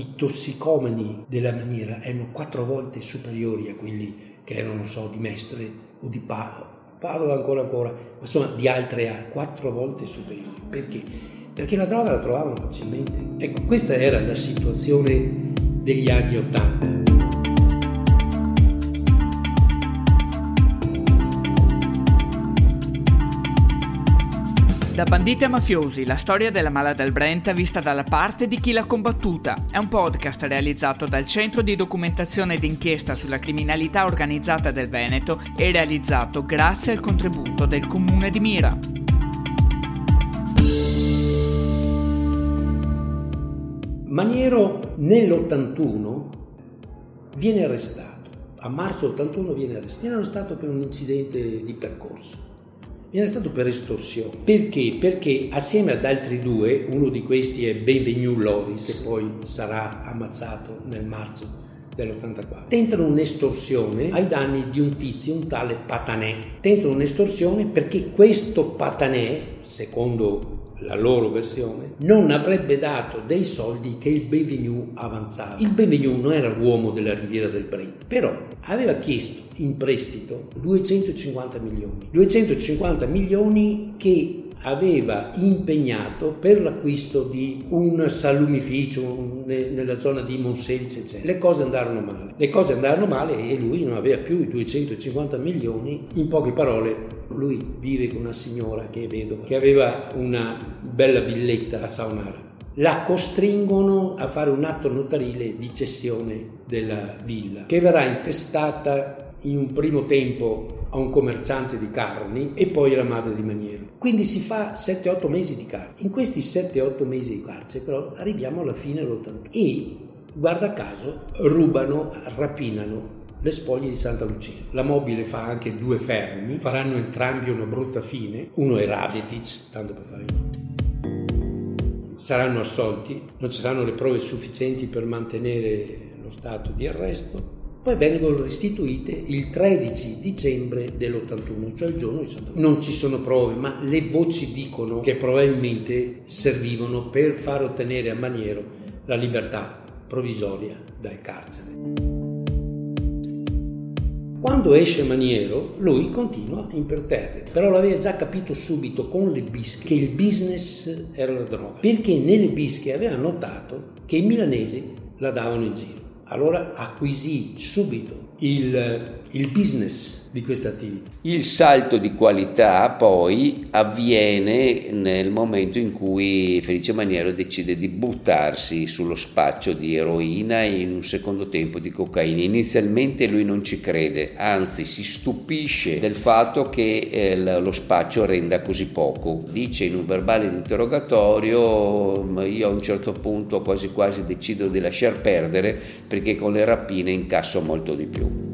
i tossicomani della maniera erano quattro volte superiori a quelli che erano, non so, di Mestre o di Padova, Padova ancora ancora, ma insomma di altre aree, quattro volte superiori. Perché? Perché la droga la trovavano facilmente. Ecco, questa era la situazione degli anni Ottanta. Da banditi a mafiosi, la storia della mala del Brenta vista dalla parte di chi l'ha combattuta. È un podcast realizzato dal Centro di Documentazione ed Inchiesta sulla Criminalità Organizzata del Veneto e realizzato grazie al contributo del Comune di Mira. Maniero nell'81 viene arrestato, a marzo 81 viene arrestato, viene arrestato per un incidente di percorso Viene stato per estorsione. Perché? Perché assieme ad altri due, uno di questi è Benvenu Loris, che poi sarà ammazzato nel marzo dell'84, tentano un'estorsione ai danni di un tizio, un tale Patanè. Tentano un'estorsione perché questo Patanè, secondo la loro versione, non avrebbe dato dei soldi che il Benvenu avanzava. Il Benvenu non era l'uomo della riviera del Brent, però aveva chiesto in prestito 250 milioni. 250 milioni che aveva impegnato per l'acquisto di un salumificio nella zona di Monselce, eccetera. Le cose andarono male. Le cose andarono male e lui non aveva più i 250 milioni. In poche parole, lui vive con una signora che vedo che aveva una bella villetta a Saonara. La costringono a fare un atto notarile di cessione della villa, che verrà intestata in un primo tempo a un commerciante di carni e poi alla madre di Maniero. Quindi si fa 7-8 mesi di carcere. In questi 7-8 mesi di carcere però arriviamo alla fine dell'81 e guarda caso rubano, rapinano le spoglie di Santa Lucia. La mobile fa anche due fermi, faranno entrambi una brutta fine, uno è Radetic, tanto per fare saranno assolti, non ci saranno le prove sufficienti per mantenere lo stato di arresto, poi vengono restituite il 13 dicembre dell'81, cioè il giorno di Santa Lucia. Non ci sono prove, ma le voci dicono che probabilmente servivano per far ottenere a Maniero la libertà provvisoria dal carcere. Quando esce Maniero, lui continua imperterrito, però l'aveva già capito subito con le bische che il business era la droga, perché nelle bische aveva notato che i milanesi la davano in giro. Allora acquisì subito il, il business di questa attività. Il salto di qualità poi avviene nel momento in cui Felice Maniero decide di buttarsi sullo spaccio di eroina e in un secondo tempo di cocaina. Inizialmente lui non ci crede, anzi si stupisce del fatto che eh, lo spaccio renda così poco. Dice in un verbale di interrogatorio io a un certo punto quasi quasi decido di lasciar perdere perché con le rapine incasso molto di più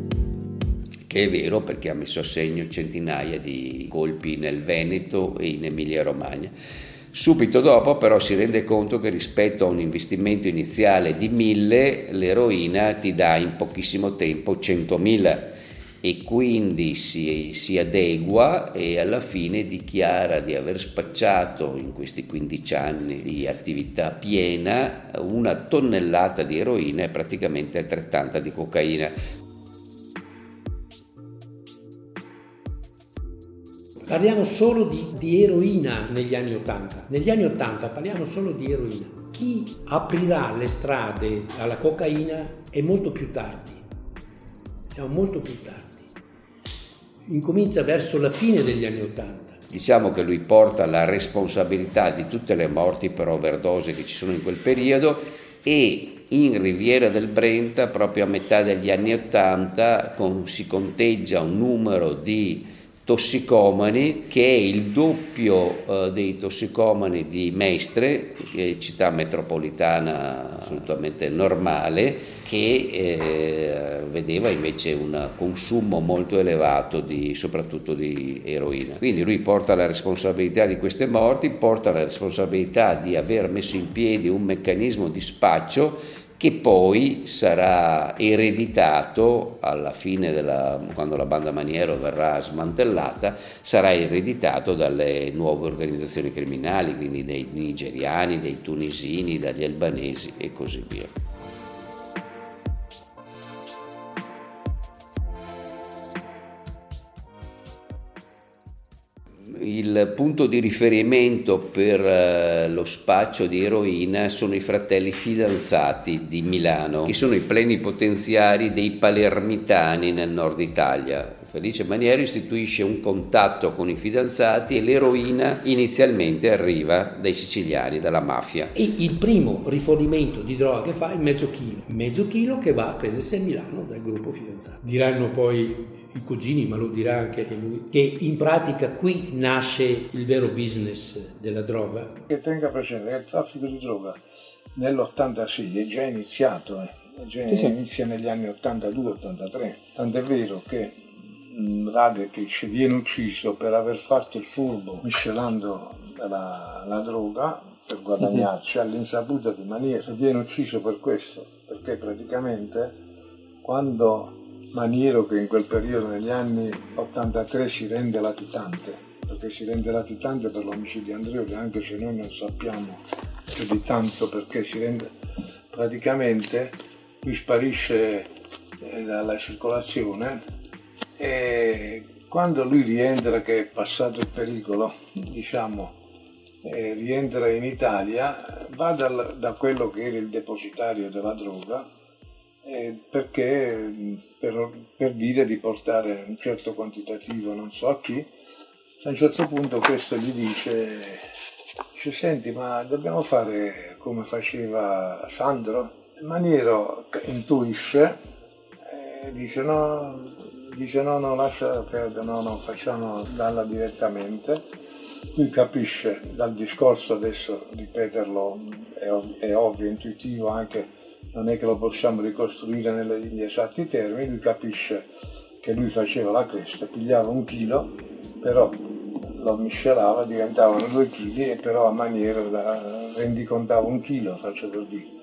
che è vero perché ha messo a segno centinaia di colpi nel Veneto e in Emilia Romagna. Subito dopo però si rende conto che rispetto a un investimento iniziale di 1000 l'eroina ti dà in pochissimo tempo 100.000 e quindi si, si, adegua e alla fine dichiara di aver spacciato in questi 15 anni di attività piena una tonnellata di eroina e praticamente altrettanta di cocaina. Parliamo solo di, di, eroina negli anni Ottanta. Negli anni Ottanta parliamo solo di eroina. Chi aprirà le strade alla cocaina è molto più tardi. Siamo molto più tardi. Incomincia verso la fine degli anni Ottanta. Diciamo che lui porta la responsabilità di tutte le morti per overdose che ci sono in quel periodo e in Riviera del Brenta, proprio a metà degli anni Ottanta, con, si conteggia un numero di tossicomani che è il doppio eh, dei tossicomani di Mestre, che è città metropolitana assolutamente normale, che eh, vedeva invece un consumo molto elevato di, soprattutto di eroina. Quindi lui porta la responsabilità di queste morti, porta la responsabilità di aver messo in piedi un meccanismo di spaccio che poi sarà ereditato alla fine della, quando la banda Maniero verrà smantellata, sarà ereditato dalle nuove organizzazioni criminali, quindi dei nigeriani, dei tunisini, dagli albanesi e così via. Il punto di riferimento per eh, lo spaccio di eroina sono i fratelli fidanzati di Milano, che sono i plenipotenziari dei palermitani nel nord Italia. Felice Maniero istituisce un contatto con i fidanzati e l'eroina inizialmente arriva dai siciliani, dalla mafia. E il primo rifornimento di droga che fa è mezzo chilo, mezzo chilo che va a prendersi a Milano dal gruppo fidanzato. Diranno poi i cugini, ma lo dirà anche lui, che in pratica qui nasce il vero business della droga. Che tenga presente che il traffico di droga nell'86 è già iniziato, eh. è già sì, inizia negli anni 82-83, tant'è vero che mm, Radetic viene ucciso per aver fatto il furbo miscelando la, la droga per guadagnarci mm-hmm. all'insaputa di Maniera. Viene ucciso per questo, perché praticamente quando Maniero che in quel periodo, negli anni 83, si rende latitante, perché si rende latitante per l'omicidio di Andreoli, anche se noi non sappiamo più di tanto perché si rende praticamente, lui sparisce eh, dalla circolazione e quando lui rientra che è passato il pericolo, diciamo, eh, rientra in Italia, va dal, da quello che era il depositario della droga eh, perché per, per, dire di portare un certo quantitativo non so a chi, a un certo punto questo gli dice, dice senti ma dobbiamo fare come faceva Sandro? Maniero intuisce, eh, dice no, dice no, no, lascia perdere, no, no, facciamo dalla direttamente. Lui capisce dal discorso, adesso ripeterlo è, ov- è ovvio, intuitivo anche non è che lo possiamo ricostruire negli esatti termini, lui capisce che lui faceva la cresta, pigliava un chilo, però lo miscelava, diventavano due chili e però a maniera da rendicontava un chilo, faccio per dire.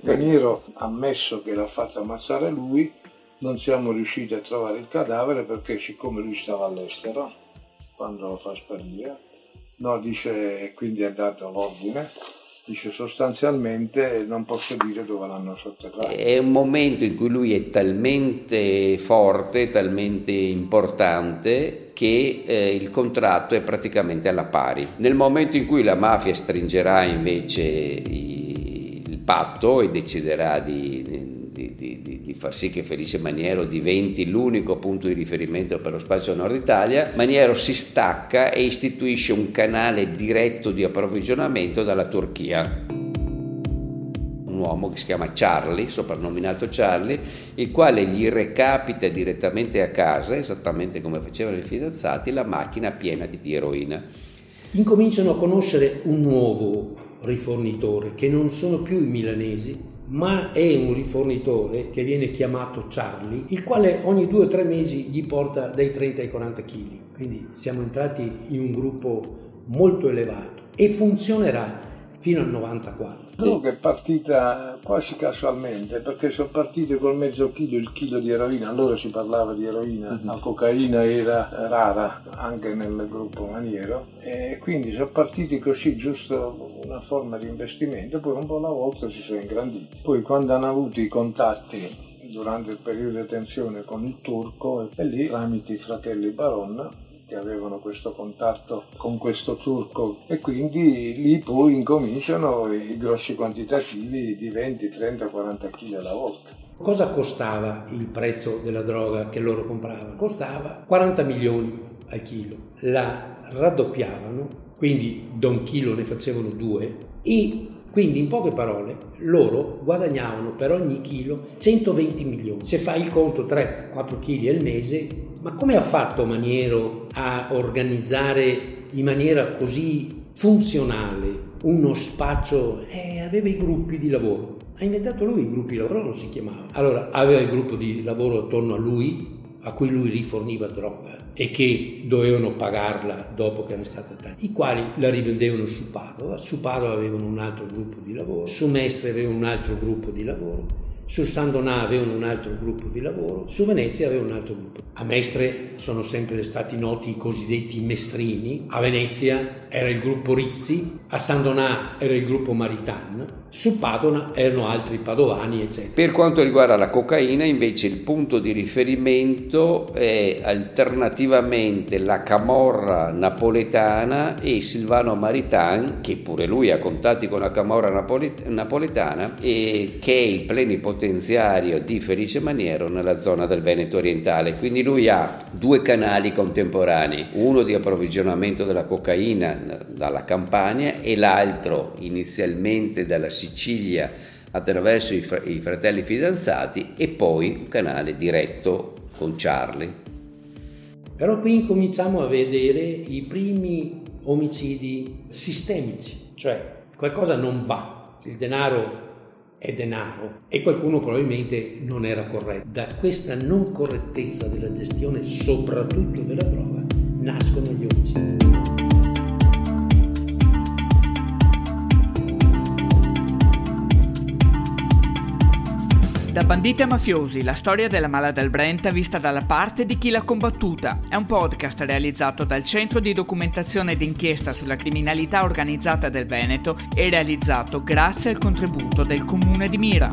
Maniero ha ammesso che l'ha fatto ammazzare lui, non siamo riusciti a trovare il cadavere perché siccome lui stava all'estero, quando lo fa sparire, no, dice, quindi ha dato l'ordine, dice sostanzialmente non posso dire dove l'hanno sotterrato. È un momento in cui lui è talmente forte, talmente importante che eh, il contratto è praticamente alla pari. Nel momento in cui la mafia stringerà invece il patto e deciderà di di, di, di, far sì che Felice Maniero diventi l'unico punto di riferimento per lo spazio Nord Italia, Maniero si stacca e istituisce un canale diretto di approvvigionamento dalla Turchia un uomo che si chiama Charlie, soprannominato Charlie, il quale gli recapita direttamente a casa, esattamente come facevano i fidanzati, la macchina piena di eroina. Incominciano a conoscere un nuovo rifornitore, che non sono più i milanesi, ma è un rifornitore che viene chiamato Charlie, il quale ogni due o tre mesi gli porta dai 30 ai 40 kg. Quindi siamo entrati in un gruppo molto elevato e funzionerà fino al 94. Credo che è partita quasi casualmente perché sono partite col mezzo chilo, il chilo di eroina, allora si parlava di eroina, uh-huh. la cocaina era rara anche nel gruppo maniero e quindi sono partiti così giusto una forma di investimento, poi un po' alla volta si sono ingranditi. Poi quando hanno avuto i contatti durante il periodo di tensione con il turco e lì tramite i fratelli Baron che avevano questo contatto con questo turco e quindi lì poi incominciano i grossi quantitativi di 20, 30, 40 kg alla volta. Cosa costava il prezzo della droga che loro compravano? Costava 40 milioni al chilo, la raddoppiavano, quindi da un chilo ne facevano due e quindi in poche parole loro guadagnavano per ogni chilo 120 milioni. Se fai il conto 3-4 kg al mese, ma come ha fatto Maniero a organizzare in maniera così funzionale uno spaccio? Eh, aveva i gruppi di lavoro. Ha inventato lui i gruppi di lavoro, lo si chiamava. Allora aveva il gruppo di lavoro attorno a lui, a cui lui riforniva droga e che dovevano pagarla dopo che era stata tagliata, i quali la rivendevano su Padova, su Padova avevano un altro gruppo di lavoro, su Mestre avevano un altro gruppo di lavoro, su San Donà avevano un altro gruppo di lavoro, su Venezia avevano un altro gruppo. A Mestre sono sempre stati noti i cosiddetti mestrini, a Venezia era il gruppo Rizzi, a San Donà era il gruppo Maritan, su Padova erano altri padovani, eccetera. Per quanto riguarda la cocaina, invece, il punto di riferimento è alternativamente la camorra napoletana e Silvano Maritain, che pure lui ha contatti con la camorra napoletana, e che è il plenipotenziario di Felice Maniero nella zona del Veneto orientale. Quindi lui ha due canali contemporanei, uno di approvvigionamento della cocaina dalla Campania e l'altro inizialmente dalla Sicilia attraverso i, fr- i fratelli fidanzati e poi un canale diretto con Charlie. Però qui incominciamo a vedere i primi omicidi sistemici, cioè qualcosa non va, il denaro è denaro e qualcuno probabilmente non era corretto. Da questa non correttezza della gestione, soprattutto della prova, nascono gli omicidi. Da banditi a mafiosi, la storia della mala del Brenta vista dalla parte di chi l'ha combattuta. È un podcast realizzato dal Centro di Documentazione d'inchiesta sulla criminalità organizzata del Veneto e realizzato grazie al contributo del Comune di Mira.